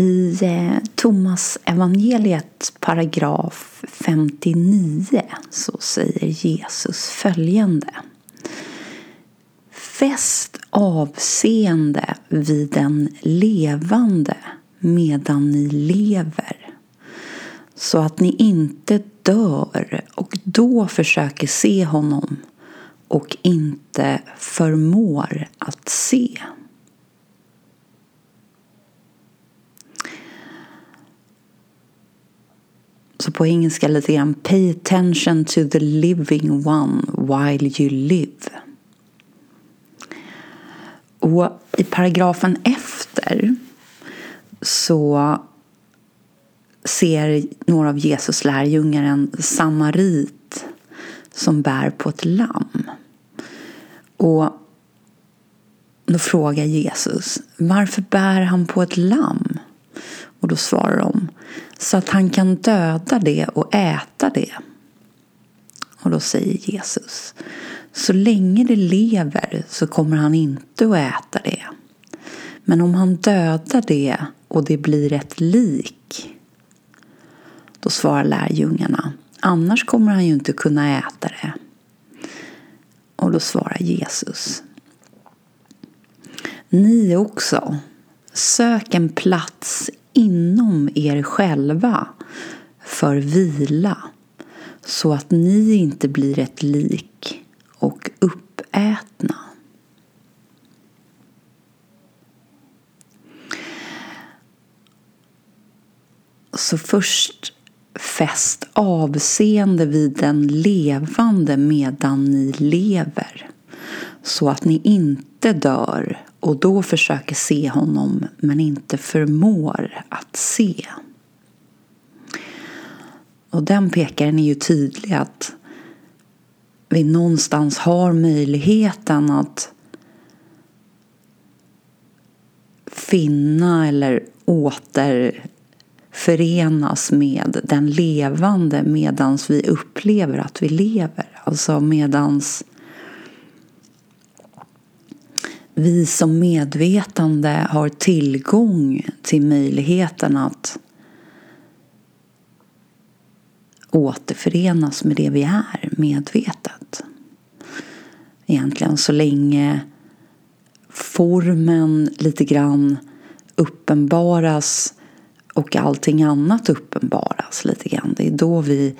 I eh, Thomas evangeliet paragraf 59 så säger Jesus följande. Fäst avseende vid den levande medan ni lever så att ni inte dör och då försöker se honom och inte förmår att se. Så på engelska lite grann Pay attention to the living one while you live. Och i paragrafen efter så ser några av Jesus lärjungar en samarit som bär på ett lamm. Och då frågar Jesus varför bär han på ett lamm? Och då svarar de så att han kan döda det och äta det. Och då säger Jesus så länge det lever så kommer han inte att äta det. Men om han dödar det och det blir ett lik då svarar lärjungarna annars kommer han ju inte kunna äta det. Och då svarar Jesus Ni också, sök en plats inom er själva för vila så att ni inte blir ett lik och uppätna. Så först fäst avseende vid den levande medan ni lever så att ni inte dör och då försöker se honom men inte förmår att se. Och den pekaren är ju tydlig att vi någonstans har möjligheten att finna eller återförenas med den levande medan vi upplever att vi lever. Alltså medans vi som medvetande har tillgång till möjligheten att återförenas med det vi är medvetet. Egentligen så länge formen lite grann uppenbaras och allting annat uppenbaras lite grann. Det är då vi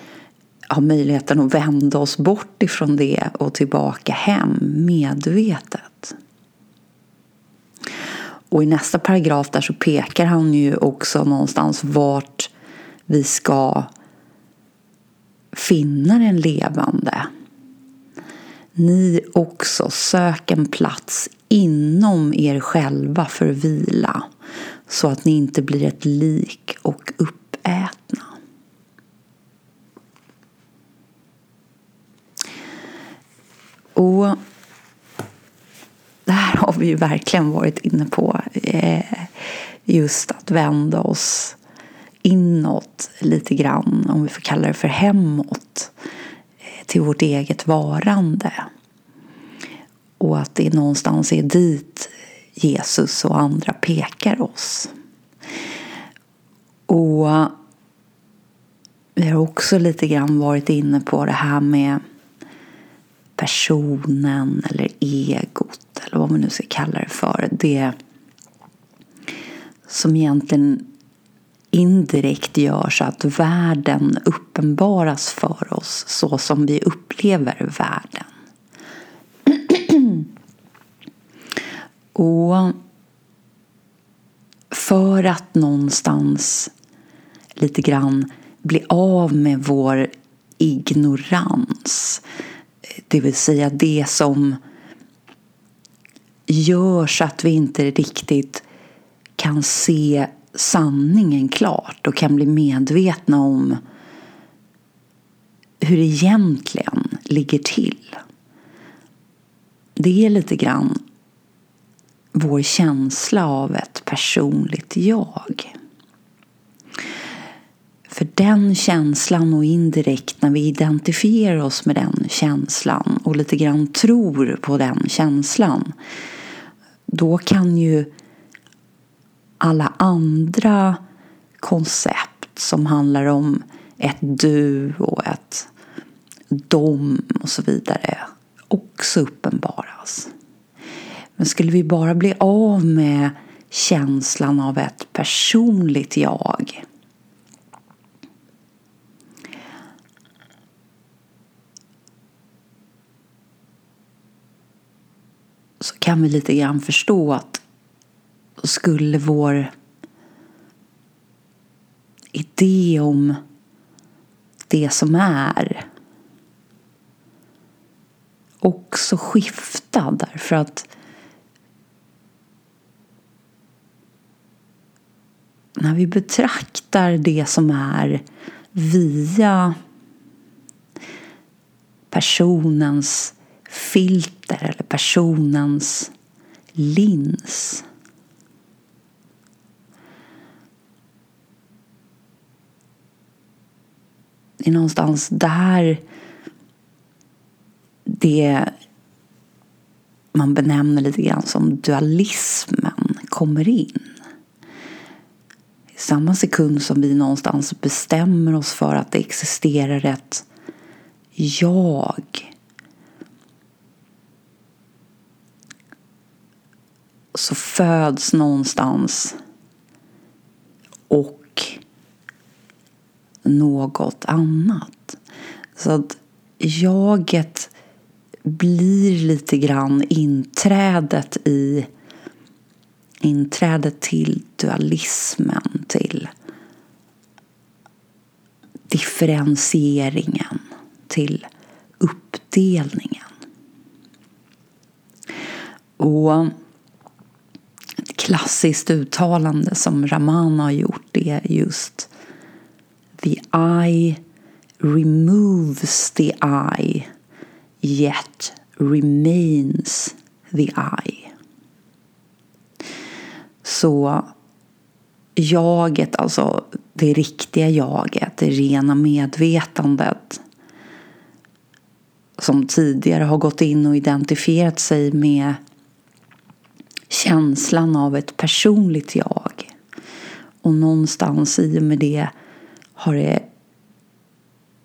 har möjligheten att vända oss bort ifrån det och tillbaka hem medvetet. Och i nästa paragraf där så pekar han ju också någonstans vart vi ska finna den levande. Ni också sök en plats inom er själva för vila så att ni inte blir ett lik och uppätna. Och det här har vi ju verkligen varit inne på. Eh, just att vända oss inåt lite grann, om vi får kalla det för hemåt, eh, till vårt eget varande. Och att det någonstans är dit Jesus och andra pekar oss. Och vi har också lite grann varit inne på det här med personen eller egot eller vad man nu ska kalla det för. Det som egentligen indirekt gör så att världen uppenbaras för oss så som vi upplever världen. Och för att någonstans lite grann bli av med vår ignorans det vill säga det som gör så att vi inte riktigt kan se sanningen klart och kan bli medvetna om hur det egentligen ligger till. Det är lite grann vår känsla av ett personligt jag. För den känslan och indirekt när vi identifierar oss med den känslan och lite grann tror på den känslan då kan ju alla andra koncept som handlar om ett du och ett dom och så vidare också uppenbaras. Men skulle vi bara bli av med känslan av ett personligt jag så kan vi lite grann förstå att skulle vår idé om det som är också skifta därför att när vi betraktar det som är via personens filter eller personens lins Det är någonstans där det man benämner lite grann som dualismen kommer in. I samma sekund som vi någonstans bestämmer oss för att det existerar ett jag så föds någonstans och något annat. Så att jaget blir lite grann inträdet i inträdet till dualismen, till differentieringen, till uppdelningen. Och klassiskt uttalande som Ramana har gjort är just The eye removes the eye yet remains the eye. Så jaget, alltså det riktiga jaget, det rena medvetandet som tidigare har gått in och identifierat sig med känslan av ett personligt jag. Och någonstans i och med det har det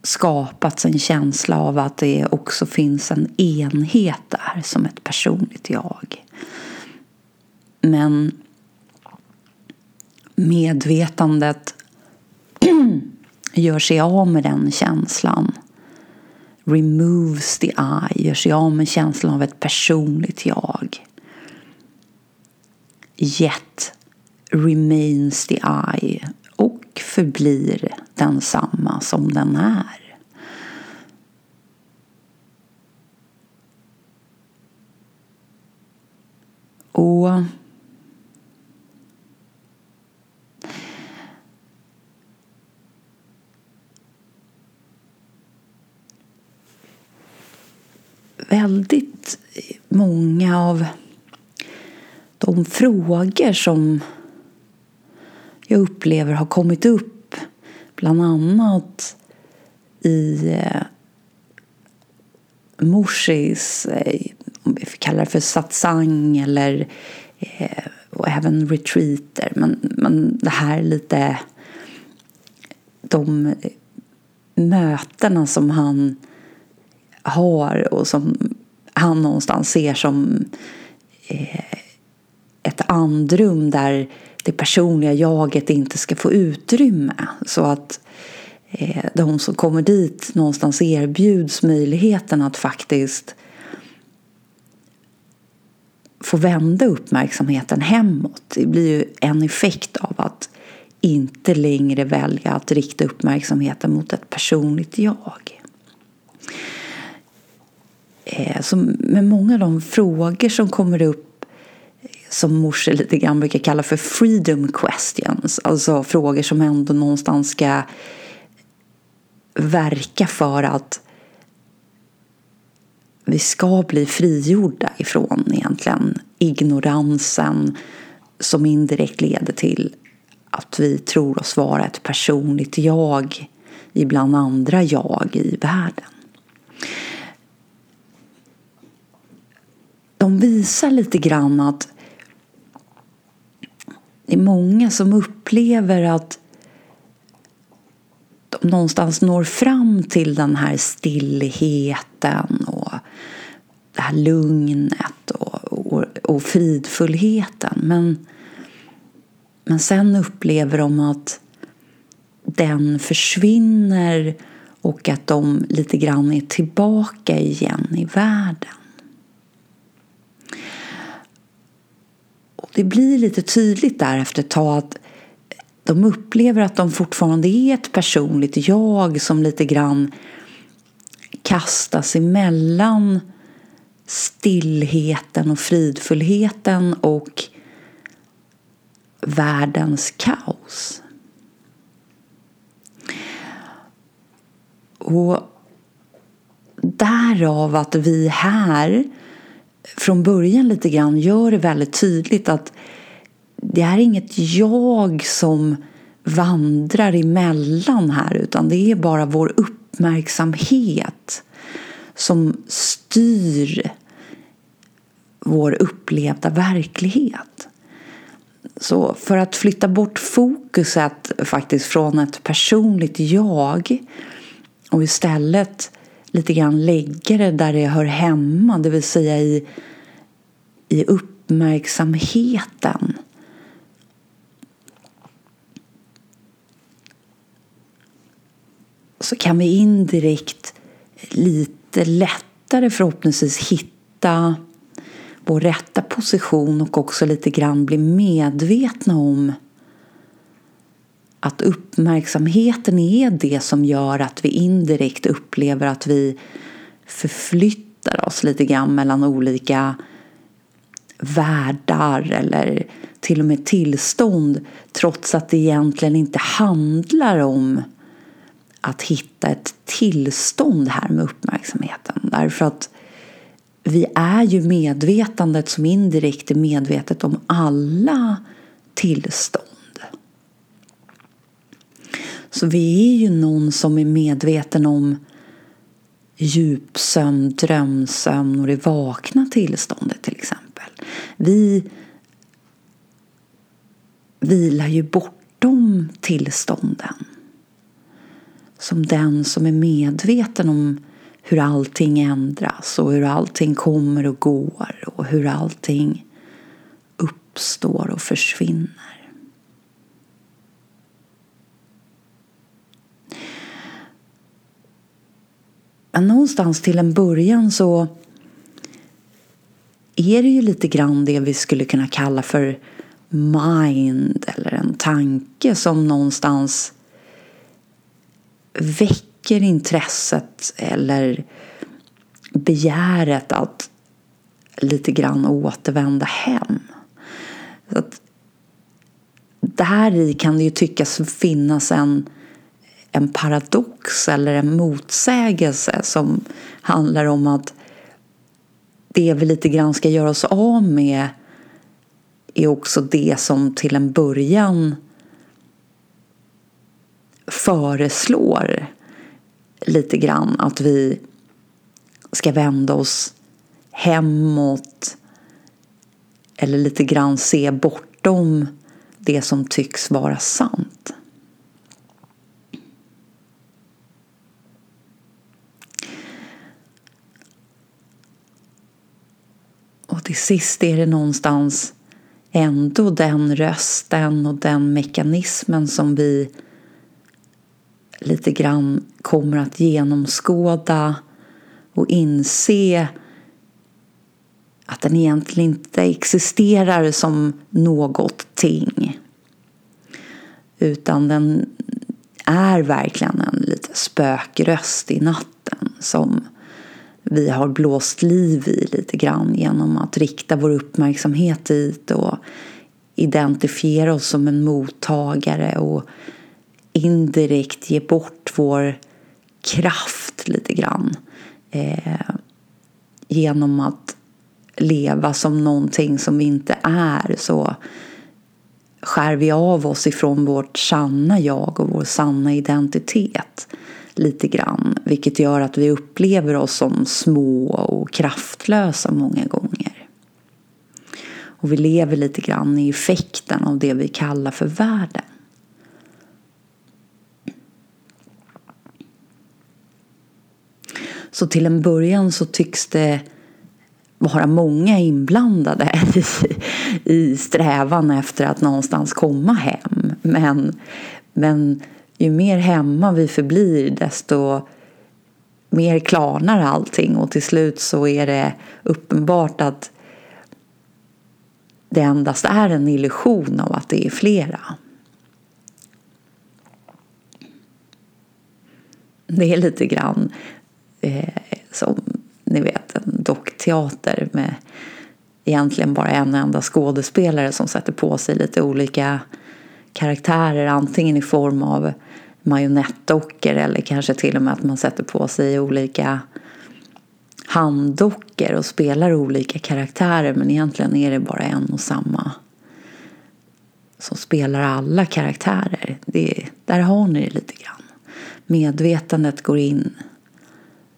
skapats en känsla av att det också finns en enhet där som ett personligt jag. Men medvetandet gör sig av med den känslan. Removes the I, gör sig av med känslan av ett personligt jag. Yet remains the eye och förblir densamma som den är. Och väldigt många av de frågor som jag upplever har kommit upp bland annat i eh, Morsis, eh, om vi kallar det för satsang eller eh, och även retreater. Men, men det här lite de eh, mötena som han har och som han någonstans ser som eh, ett andrum där det personliga jaget inte ska få utrymme. Så att eh, de som kommer dit någonstans erbjuds möjligheten att faktiskt få vända uppmärksamheten hemåt. Det blir ju en effekt av att inte längre välja att rikta uppmärksamheten mot ett personligt jag. Eh, så med många av de frågor som kommer upp som Morse lite grann brukar kalla för freedom questions. Alltså frågor som ändå någonstans ska verka för att vi ska bli frigjorda ifrån egentligen ignoransen som indirekt leder till att vi tror oss vara ett personligt jag ibland andra jag i världen. De visar lite grann att det är många som upplever att de någonstans når fram till den här stillheten och det här lugnet och, och, och fridfullheten. Men, men sen upplever de att den försvinner och att de lite grann är tillbaka igen i världen. Det blir lite tydligt där efter ett tag att de upplever att de fortfarande är ett personligt jag som lite grann kastas emellan stillheten och fridfullheten och världens kaos. Och därav att vi här från början lite grann gör det väldigt tydligt att det är inget jag som vandrar emellan här utan det är bara vår uppmärksamhet som styr vår upplevda verklighet. Så för att flytta bort fokuset faktiskt från ett personligt jag och istället lite grann lägga det där det hör hemma, det vill säga i, i uppmärksamheten. Så kan vi indirekt lite lättare förhoppningsvis hitta vår rätta position och också lite grann bli medvetna om att uppmärksamheten är det som gör att vi indirekt upplever att vi förflyttar oss lite grann mellan olika världar eller till och med tillstånd trots att det egentligen inte handlar om att hitta ett tillstånd här med uppmärksamheten. Därför att vi är ju medvetandet som indirekt är medvetet om alla tillstånd. Så vi är ju någon som är medveten om djupsömn, drömsömn och det vakna tillståndet till exempel. Vi vilar ju bortom tillstånden. Som den som är medveten om hur allting ändras och hur allting kommer och går och hur allting uppstår och försvinner. Men någonstans till en början så är det ju lite grann det vi skulle kunna kalla för mind eller en tanke som någonstans väcker intresset eller begäret att lite grann återvända hem. Så att där i kan det ju tyckas finnas en en paradox eller en motsägelse som handlar om att det vi lite grann ska göra oss av med är också det som till en början föreslår lite grann att vi ska vända oss hemåt eller lite grann se bortom det som tycks vara sant. Sist är det någonstans ändå den rösten och den mekanismen som vi lite grann kommer att genomskåda och inse att den egentligen inte existerar som något ting. Utan den är verkligen en lite spökröst i natten som vi har blåst liv i lite grann genom att rikta vår uppmärksamhet dit och identifiera oss som en mottagare och indirekt ge bort vår kraft lite grann eh, genom att leva som någonting som vi inte är så skär vi av oss ifrån vårt sanna jag och vår sanna identitet lite grann. Vilket gör att vi upplever oss som små och kraftlösa många gånger. Och vi lever lite grann i effekten av det vi kallar för världen. Så till en början så tycks det vara många inblandade i, i strävan efter att någonstans komma hem. Men, men ju mer hemma vi förblir desto mer klarnar allting och till slut så är det uppenbart att det endast är en illusion av att det är flera. Det är lite grann eh, som ni vet en dockteater med egentligen bara en enda skådespelare som sätter på sig lite olika karaktärer antingen i form av marionettdockor eller kanske till och med att man sätter på sig olika handdockor och spelar olika karaktärer men egentligen är det bara en och samma som spelar alla karaktärer. Det, där har ni det lite grann. Medvetandet går in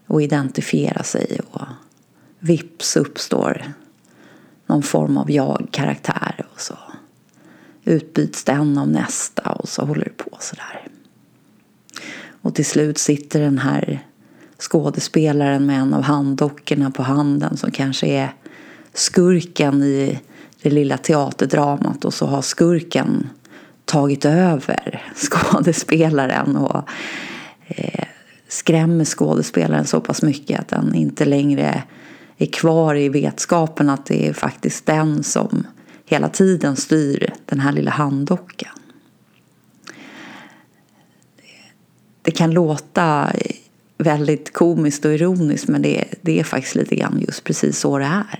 och identifierar sig och vips uppstår någon form av jag-karaktär och så utbyts den av nästa och så håller det på sådär. Och till slut sitter den här skådespelaren med en av handdockorna på handen som kanske är skurken i det lilla teaterdramat och så har skurken tagit över skådespelaren och eh, skrämmer skådespelaren så pass mycket att den inte längre är kvar i vetskapen att det är faktiskt den som hela tiden styr den här lilla handdockan. Det kan låta väldigt komiskt och ironiskt men det, det är faktiskt lite grann just precis så det är.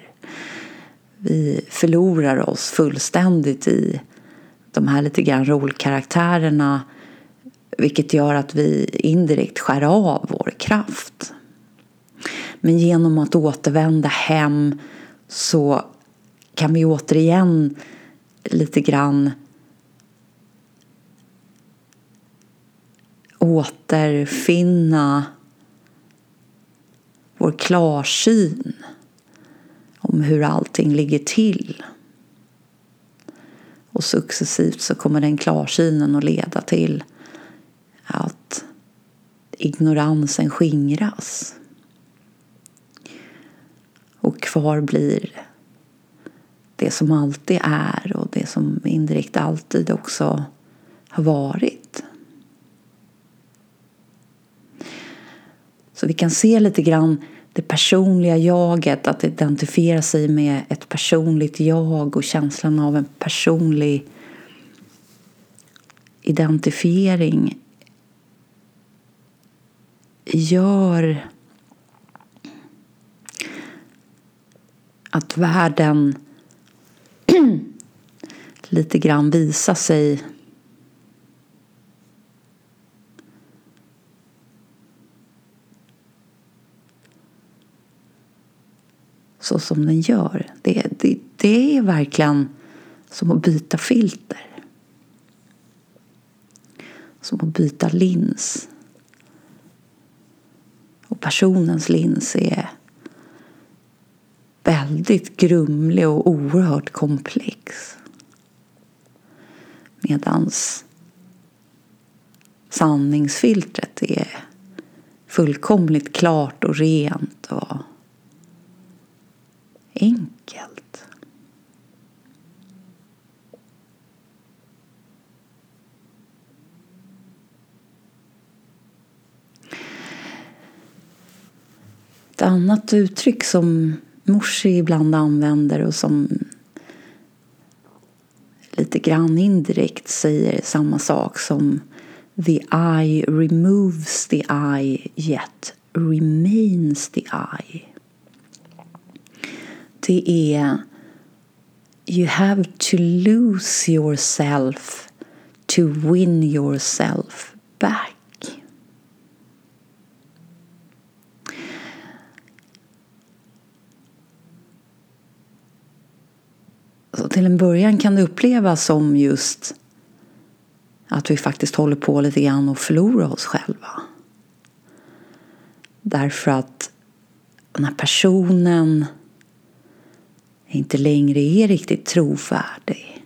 Vi förlorar oss fullständigt i de här lite grann rollkaraktärerna vilket gör att vi indirekt skär av vår kraft. Men genom att återvända hem så kan vi återigen lite grann återfinna vår klarsyn om hur allting ligger till. Och successivt så kommer den klarsynen att leda till att ignoransen skingras. Och kvar blir det som alltid är och det som indirekt alltid också har varit. Så vi kan se lite grann det personliga jaget, att identifiera sig med ett personligt jag och känslan av en personlig identifiering gör att världen lite grann visa sig så som den gör. Det, det, det är verkligen som att byta filter. Som att byta lins. Och personens lins är väldigt grumlig och oerhört komplex. Medans sanningsfiltret är fullkomligt klart och rent och enkelt. Ett annat uttryck som Morsi ibland använder och som lite grann indirekt säger samma sak som The eye removes the eye yet remains the eye det är You have to lose yourself to win yourself back. Så till en början kan det upplevas som just att vi faktiskt håller på lite grann och förlorar oss själva. Därför att den här personen inte längre är riktigt trovärdig.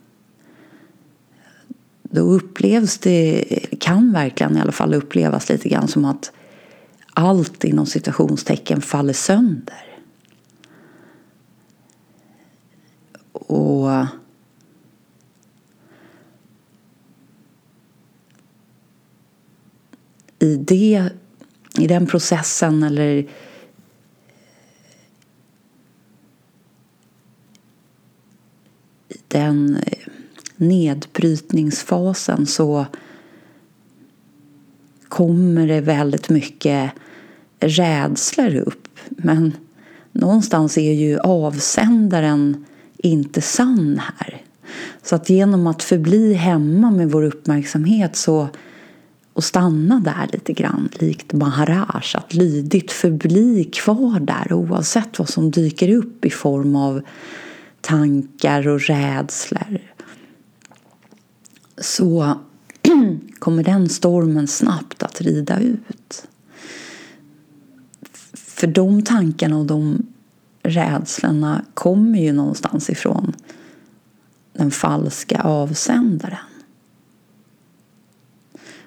Då upplevs det, kan verkligen i alla fall upplevas lite grann som att allt inom situationstecken faller sönder. Och i, det, i den processen eller i den eh, nedbrytningsfasen så kommer det väldigt mycket rädslor upp. Men någonstans är ju avsändaren inte sann här. Så att genom att förbli hemma med vår uppmärksamhet så och stanna där lite grann, likt Maharaj, att lydigt förbli kvar där oavsett vad som dyker upp i form av tankar och rädslor. Så kommer den stormen snabbt att rida ut. För de tankarna och de rädslorna kommer ju någonstans ifrån den falska avsändaren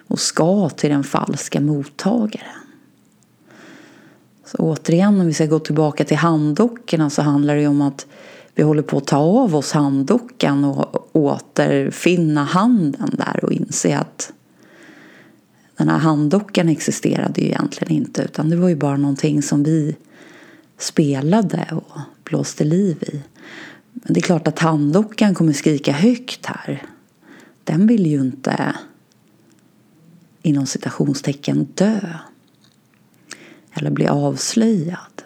och ska till den falska mottagaren. Så återigen, om vi ska gå tillbaka till handdockorna så handlar det om att vi håller på att ta av oss handdockan och återfinna handen där och inse att den här handdockan existerade ju egentligen inte utan det var ju bara någonting som vi spelade och blåste liv i. Men det är klart att handdockan kommer skrika högt här. Den vill ju inte inom citationstecken dö eller bli avslöjad.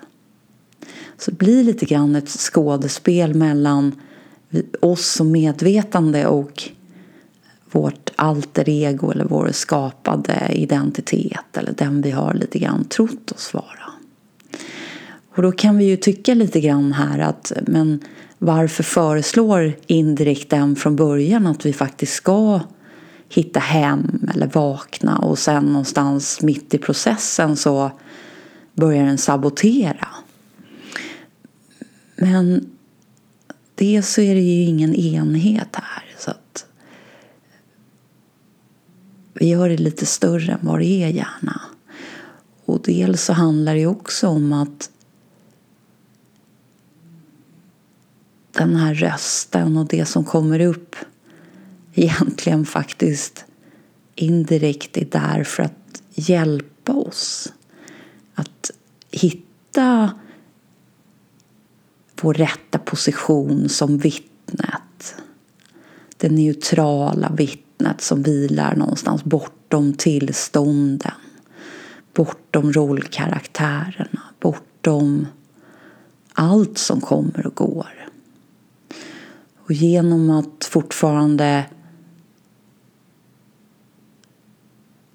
Så det blir lite grann ett skådespel mellan oss som medvetande och vårt alter ego eller vår skapade identitet eller den vi har lite grann trott oss vara. Och då kan vi ju tycka lite grann här att men varför föreslår indirekt den från början att vi faktiskt ska hitta hem eller vakna och sen någonstans mitt i processen så börjar den sabotera. Men dels så är det ju ingen enhet här så att vi gör det lite större än vad det är gärna. Och dels så handlar det också om att den här rösten och det som kommer upp egentligen faktiskt indirekt är där för att hjälpa oss att hitta vår rätta position som vittnet. Det neutrala vittnet som vilar någonstans bortom tillstånden, bortom rollkaraktärerna, bortom allt som kommer och går. Och genom att fortfarande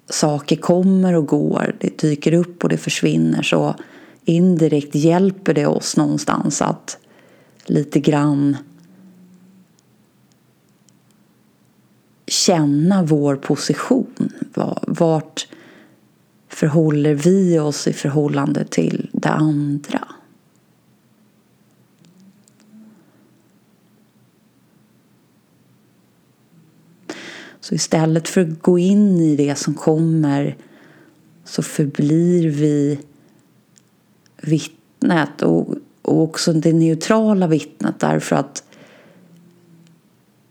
saker kommer och går, det dyker upp och det försvinner så indirekt hjälper det oss någonstans att lite grann känna vår position. Vart förhåller vi oss i förhållande till det andra? Så istället för att gå in i det som kommer så förblir vi vittnet och, och också det neutrala vittnet därför att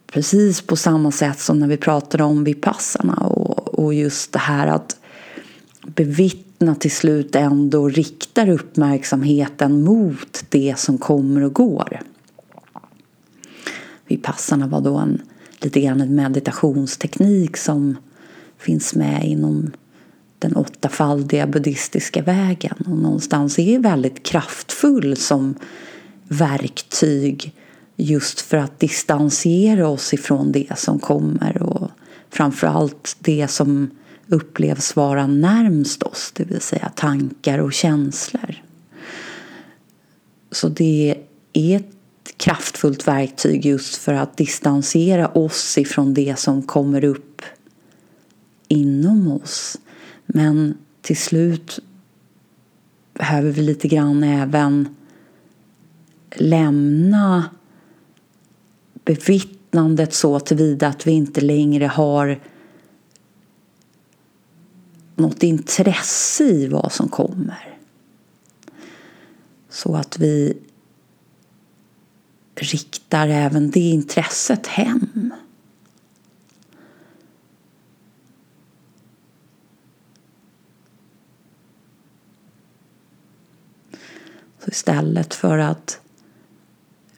precis på samma sätt som när vi pratade om vipassarna och, och just det här att bevittna till slut ändå riktar uppmärksamheten mot det som kommer och går. Vipassarna var då en lite grann en meditationsteknik som finns med inom den åttafaldiga buddhistiska vägen och någonstans är väldigt kraftfull som verktyg just för att distansera oss ifrån det som kommer och framförallt det som upplevs vara närmst oss, det vill säga tankar och känslor. Så det är ett kraftfullt verktyg just för att distansera oss ifrån det som kommer upp inom oss. Men till slut behöver vi lite grann även lämna bevittnandet så tillvida att vi inte längre har något intresse i vad som kommer. Så att vi riktar även det intresset hem. Så istället för att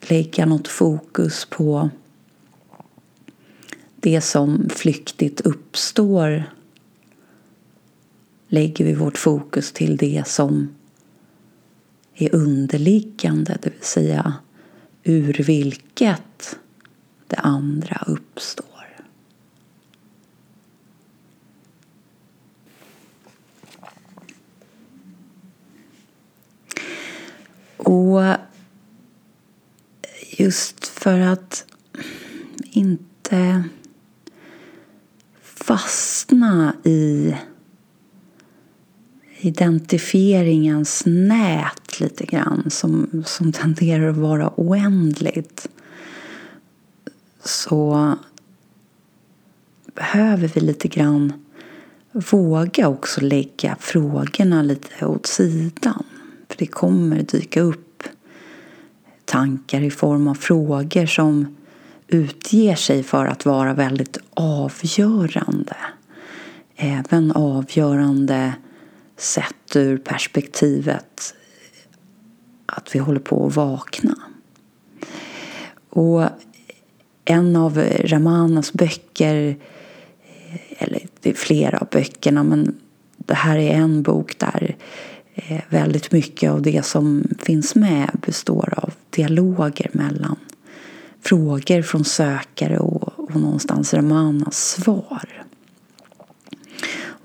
lägga något fokus på det som flyktigt uppstår lägger vi vårt fokus till det som är underliggande, det vill säga ur vilket det andra uppstår. Och just för att inte fastna i identifieringens nät lite grann som, som tenderar att vara oändligt så behöver vi lite grann våga också lägga frågorna lite åt sidan. För det kommer dyka upp tankar i form av frågor som utger sig för att vara väldigt avgörande. Även avgörande sett ur perspektivet att vi håller på att vakna. Och en av Ramanas böcker, eller det är flera av böckerna, men det här är en bok där eh, väldigt mycket av det som finns med består av dialoger mellan frågor från sökare och, och någonstans Ramanas svar.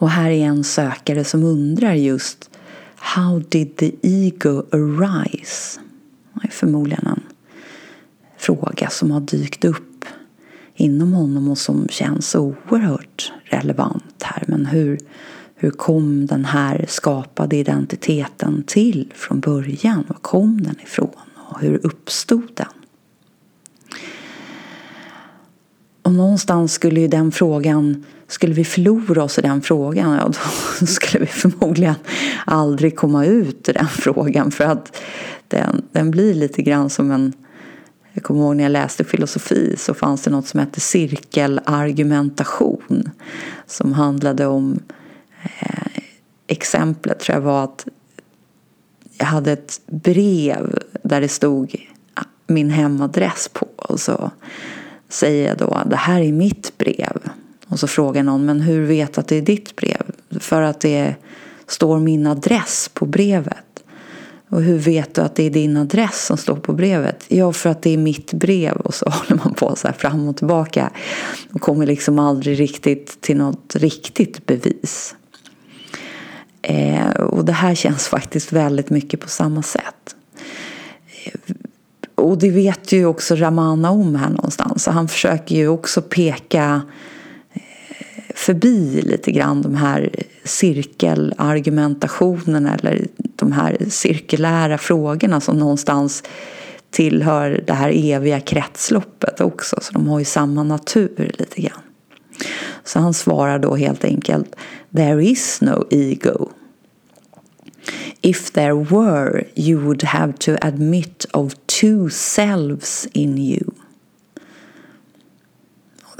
Och här är en sökare som undrar just How did the ego arise? Det är förmodligen en fråga som har dykt upp inom honom och som känns oerhört relevant här. Men hur, hur kom den här skapade identiteten till från början? Var kom den ifrån? Och hur uppstod den? Och någonstans skulle ju den frågan, skulle vi förlora oss i den frågan, ja då skulle vi förmodligen aldrig komma ut i den frågan för att den, den blir lite grann som en jag kommer ihåg när jag läste filosofi så fanns det något som hette cirkelargumentation som handlade om eh, exemplet tror jag var att jag hade ett brev där det stod ah, min hemadress på och så säger jag då det här är mitt brev. Och så frågar någon men hur vet att det är ditt brev? För att det står min adress på brevet. Och hur vet du att det är din adress som står på brevet? Ja, för att det är mitt brev. Och så håller man på så här fram och tillbaka. Och kommer liksom aldrig riktigt till något riktigt bevis. Eh, och det här känns faktiskt väldigt mycket på samma sätt eh, och det vet ju också Ramana om här någonstans. Så han försöker ju också peka förbi lite grann de här cirkelargumentationerna eller de här cirkulära frågorna som någonstans tillhör det här eviga kretsloppet också. Så de har ju samma natur lite grann. Så han svarar då helt enkelt There is no ego. If there were, you would have to admit of two selves in you.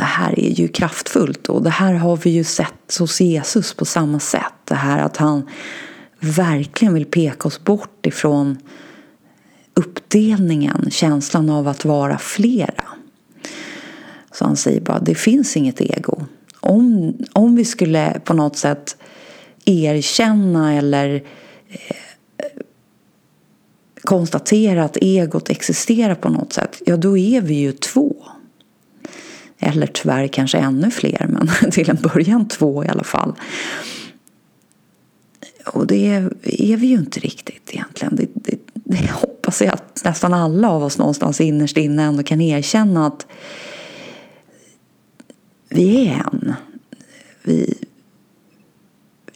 Det här är ju kraftfullt och det här har vi ju sett hos Jesus på samma sätt. Det här att han verkligen vill peka oss bort ifrån uppdelningen, känslan av att vara flera. Så han säger bara, det finns inget ego. Om, om vi skulle på något sätt erkänna eller Eh, konstatera att egot existerar på något sätt, ja då är vi ju två. Eller tyvärr kanske ännu fler, men till en början två i alla fall. Och det är vi ju inte riktigt egentligen. Det, det, det hoppas jag att nästan alla av oss någonstans innerst inne ändå kan erkänna att vi är en. Vi,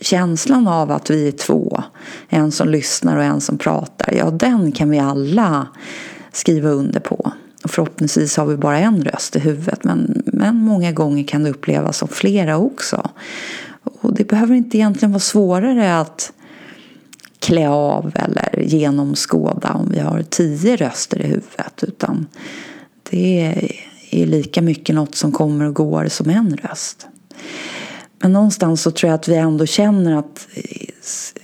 känslan av att vi är två, en som lyssnar och en som pratar, ja den kan vi alla skriva under på. Förhoppningsvis har vi bara en röst i huvudet men, men många gånger kan det upplevas som flera också. Och det behöver inte egentligen vara svårare att klä av eller genomskåda om vi har tio röster i huvudet utan det är lika mycket något som kommer och går som en röst. Men någonstans så tror jag att vi ändå känner att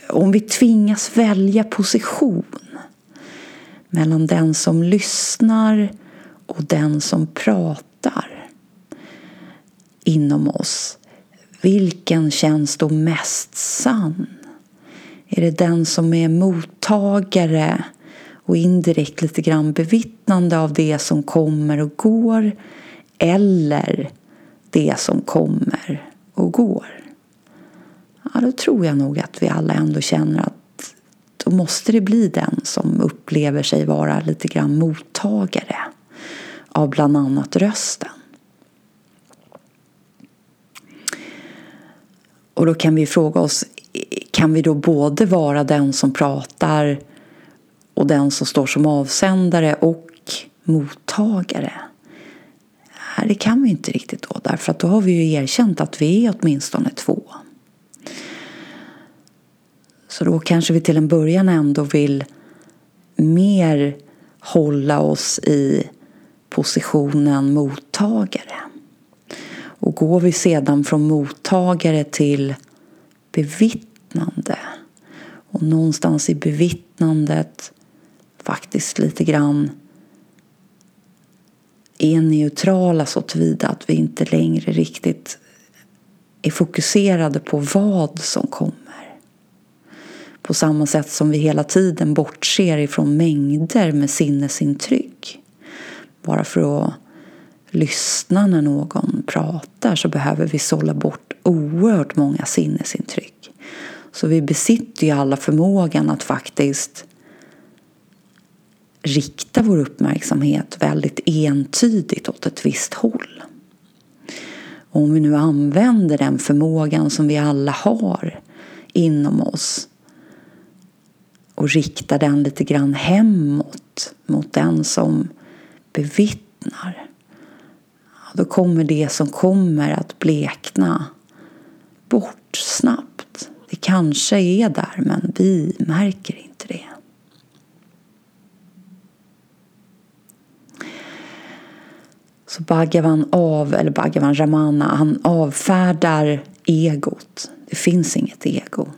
om vi tvingas välja position mellan den som lyssnar och den som pratar inom oss. Vilken känns då mest sann? Är det den som är mottagare och indirekt lite grann bevittnande av det som kommer och går eller det som kommer och går? Ja, då tror jag nog att vi alla ändå känner att då måste det bli den som upplever sig vara lite grann mottagare av bland annat rösten. Och då kan vi fråga oss, kan vi då både vara den som pratar och den som står som avsändare och mottagare? Nej, det kan vi inte riktigt då, därför att då har vi ju erkänt att vi är åtminstone två. Så då kanske vi till en början ändå vill mer hålla oss i positionen mottagare. Och går vi sedan från mottagare till bevittnande och någonstans i bevittnandet faktiskt lite grann är neutrala så tillvida att vi inte längre riktigt är fokuserade på vad som kommer. På samma sätt som vi hela tiden bortser ifrån mängder med sinnesintryck. Bara för att lyssna när någon pratar så behöver vi sålla bort oerhört många sinnesintryck. Så vi besitter ju alla förmågan att faktiskt rikta vår uppmärksamhet väldigt entydigt åt ett visst håll. Och om vi nu använder den förmågan som vi alla har inom oss och riktar den lite grann hemåt mot den som bevittnar då kommer det som kommer att blekna bort snabbt. Det kanske är där men vi märker inte det. Så Bhagavan av, eller Bhagavan Ramana, han avfärdar egot. Det finns inget ego.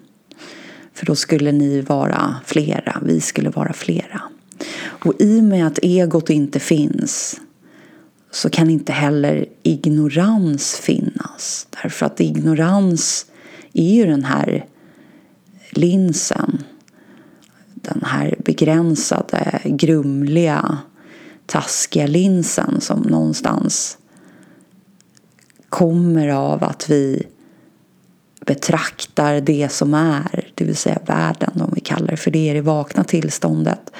För då skulle ni vara flera, vi skulle vara flera. Och i och med att egot inte finns så kan inte heller ignorans finnas. Därför att ignorans är ju den här linsen. Den här begränsade, grumliga, taskiga linsen som någonstans kommer av att vi betraktar det som är, det vill säga världen om vi kallar det för det, i det vakna tillståndet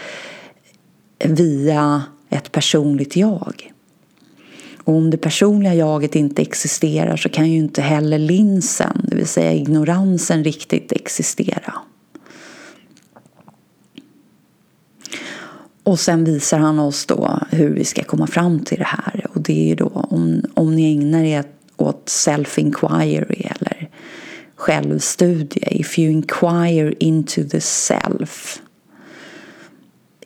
via ett personligt jag. Och om det personliga jaget inte existerar så kan ju inte heller linsen, det vill säga ignoransen, riktigt existera. Och sen visar han oss då hur vi ska komma fram till det här. Och det är ju då om, om ni ägnar er åt self-inquiry eller självstudie. If you inquire into the self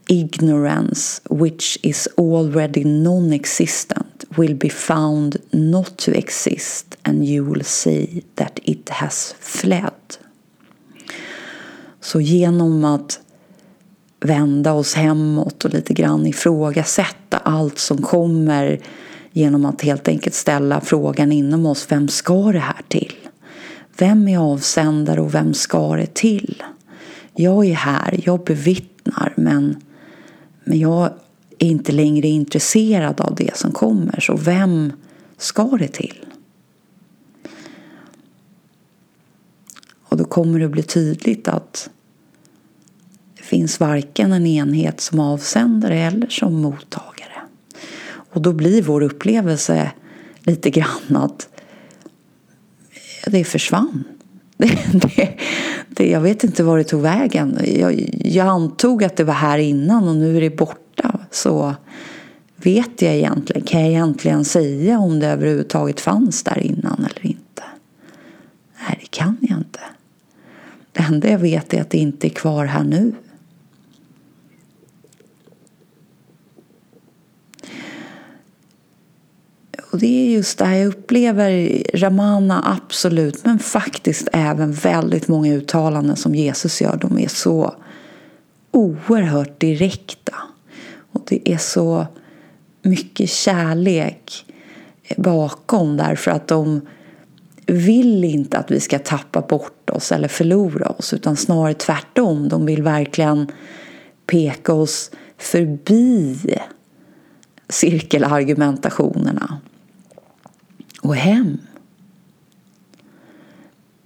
ignorance which is already non-existent will be found not to exist and you will see that it has fled. Så genom att vända oss hemåt och lite grann ifrågasätta allt som kommer genom att helt enkelt ställa frågan inom oss, vem ska det här till? Vem är avsändare och vem ska det till? Jag är här, jag bevittnar, men men jag är inte längre intresserad av det som kommer, så vem ska det till? Och då kommer det att bli tydligt att det finns varken en enhet som avsändare eller som mottagare. Och då blir vår upplevelse lite grann att det försvann. Det, det, det, jag vet inte var det tog vägen. Jag, jag antog att det var här innan och nu är det borta. så vet jag egentligen, kan jag egentligen säga om det överhuvudtaget fanns där innan eller inte? Nej, det kan jag inte. Det enda jag vet är att det inte är kvar här nu. Och det är just det här jag upplever Ramana absolut, men faktiskt även väldigt många uttalanden som Jesus gör. De är så oerhört direkta. Och det är så mycket kärlek bakom därför att de vill inte att vi ska tappa bort oss eller förlora oss utan snarare tvärtom. De vill verkligen peka oss förbi cirkelargumentationerna och hem.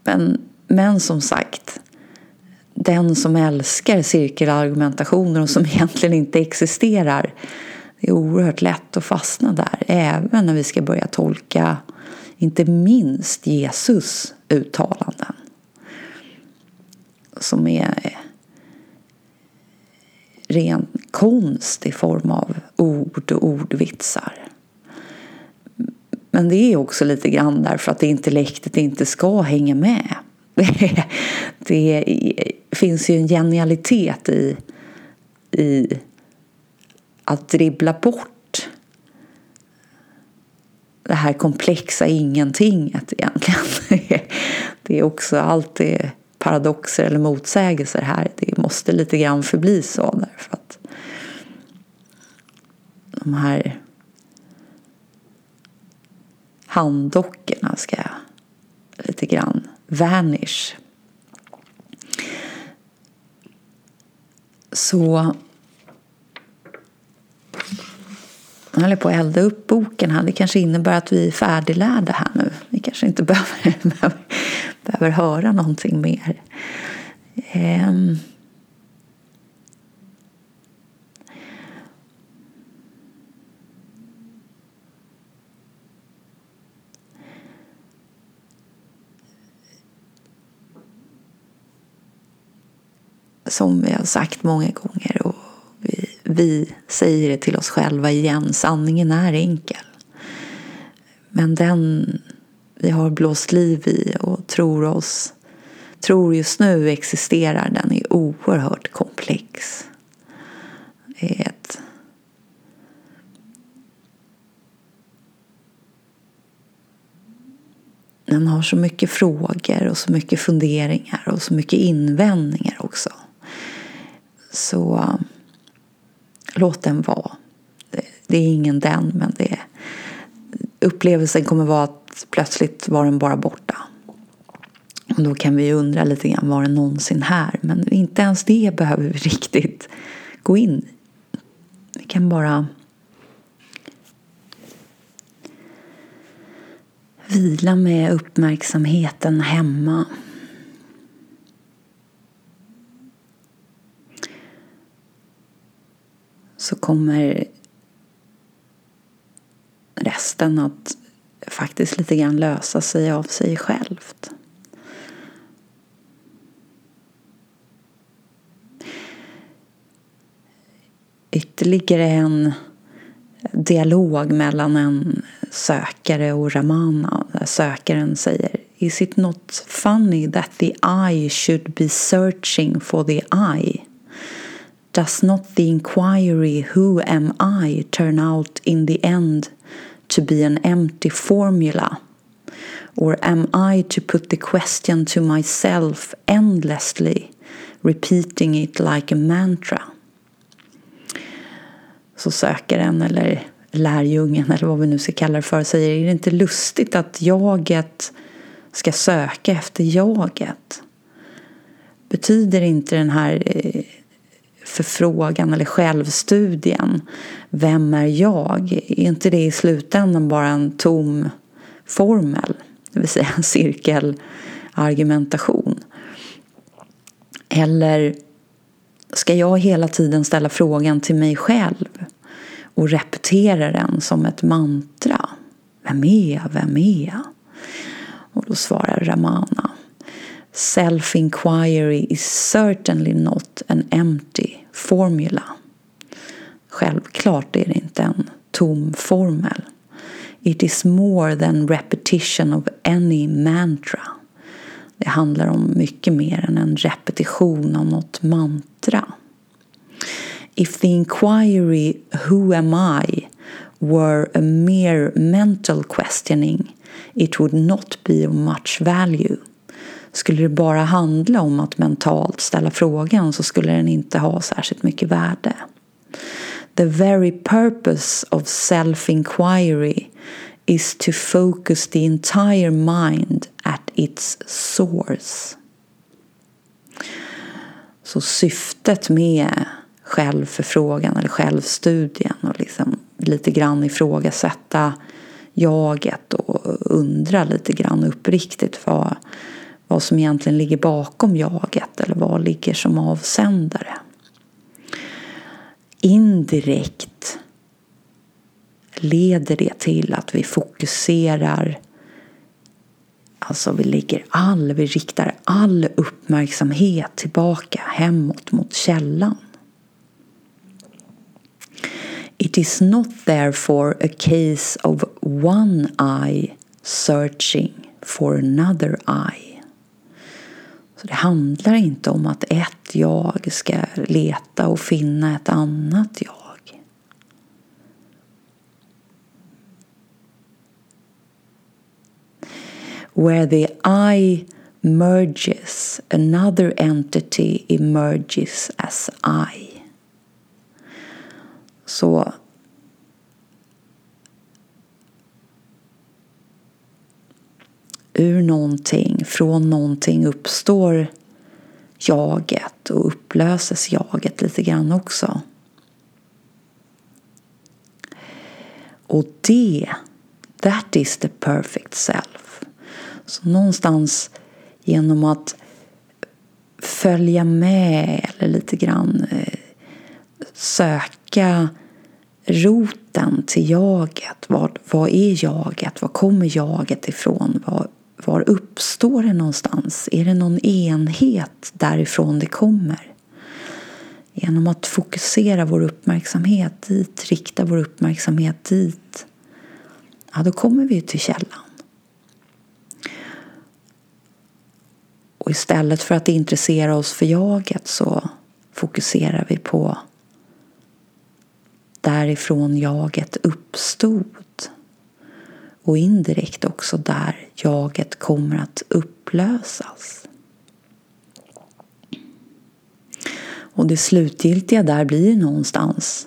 Men, men som sagt, den som älskar cirkelargumentationer och som egentligen inte existerar det är oerhört lätt att fastna där även när vi ska börja tolka inte minst Jesus uttalanden som är ren konst i form av ord och ordvitsar. Men det är också lite grann därför att intellektet inte ska hänga med. Det, det finns ju en genialitet i, i att dribbla bort det här komplexa ingentinget egentligen. Det är också alltid paradoxer eller motsägelser här. Det måste lite grann förbli så därför att de här handdockorna ska lite grann vanish. Så jag håller på att elda upp boken här. Det kanske innebär att vi är färdiglärda här nu. Vi kanske inte behöver, behöver, behöver höra någonting mer. Um. Som vi har sagt många gånger och vi, vi, säger det till oss själva igen, sanningen är enkel. Men den vi har blåst liv i och tror oss tror just nu existerar, den är oerhört komplex. Det är ett Den har så mycket frågor och så mycket funderingar och så mycket invändningar också. Så låt den vara. Det, är ingen den, men det, upplevelsen kommer vara att plötsligt var den bara borta. Och då kan vi undra lite grann, var den någonsin här? Men inte ens det behöver vi riktigt gå in i. Vi kan bara vila med uppmärksamheten hemma. Så kommer resten att faktiskt lite grann lösa sig av sig självt. Ytterligare en dialog mellan en sökare och Ramana där sökaren säger Is it not funny that the eye should be searching for the eye? Does not the inquiry who am I turn out in the end to be an empty formula? Or am I to put the question to myself endlessly, repeating it like a mantra? Så sökaren eller lärjungen eller vad vi nu ska kalla det för säger är det inte lustigt att jaget ska söka efter jaget? Betyder inte den här eh, förfrågan eller självstudien Vem är jag? Är inte det i slutändan bara en tom formel? Det vill säga en cirkelargumentation. Eller ska jag hela tiden ställa frågan till mig själv och repetera den som ett mantra? Vem är jag? Vem är jag? Och då svarar Ramana Self-inquiry is certainly not an empty formula. självklart är det inte en tom formel. It is more than repetition of any mantra. Det handlar om mycket mer än en repetition av något mantra. If the inquiry Who am I were a mere mental questioning it would not be of much value. Skulle det bara handla om att mentalt ställa frågan så skulle den inte ha särskilt mycket värde. The very purpose of self-inquiry is to focus the entire mind at its source. Så syftet med självförfrågan eller självstudien och liksom lite grann ifrågasätta jaget och undra lite grann uppriktigt vad, vad som egentligen ligger bakom jaget eller vad ligger som avsändare. Indirekt leder det till att vi fokuserar Alltså vi lägger all, vi riktar all uppmärksamhet tillbaka hemåt mot källan. It is not therefore a case of one eye searching for another eye. Så det handlar inte om att ett jag ska leta och finna ett annat jag. Where the I merges, another entity emerges as I. Så ur någonting, från någonting uppstår jaget och upplöses jaget lite grann också. Och det, that is the perfect self. Så någonstans genom att följa med eller lite grann eh, söka roten till jaget. Vad, vad är jaget? Var kommer jaget ifrån? Vad, var uppstår det någonstans? Är det någon enhet därifrån det kommer? Genom att fokusera vår uppmärksamhet dit, rikta vår uppmärksamhet dit, ja, då kommer vi till källan. Och istället för att intressera oss för jaget så fokuserar vi på därifrån jaget uppstod och indirekt också där jaget kommer att upplösas. Och det slutgiltiga där blir någonstans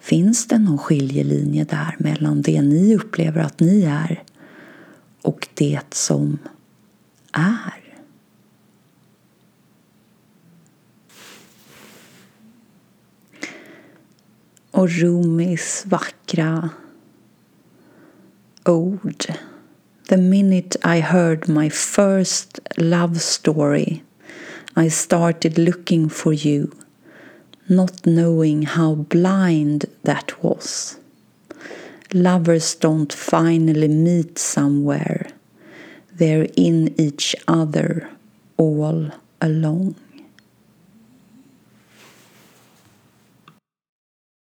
Finns det någon skiljelinje där mellan det ni upplever att ni är och det som är? och Rumis vackra ord. The minute I heard my first love story I started looking for you not knowing how blind that was. Lovers don't finally meet somewhere. They're in each other all alone.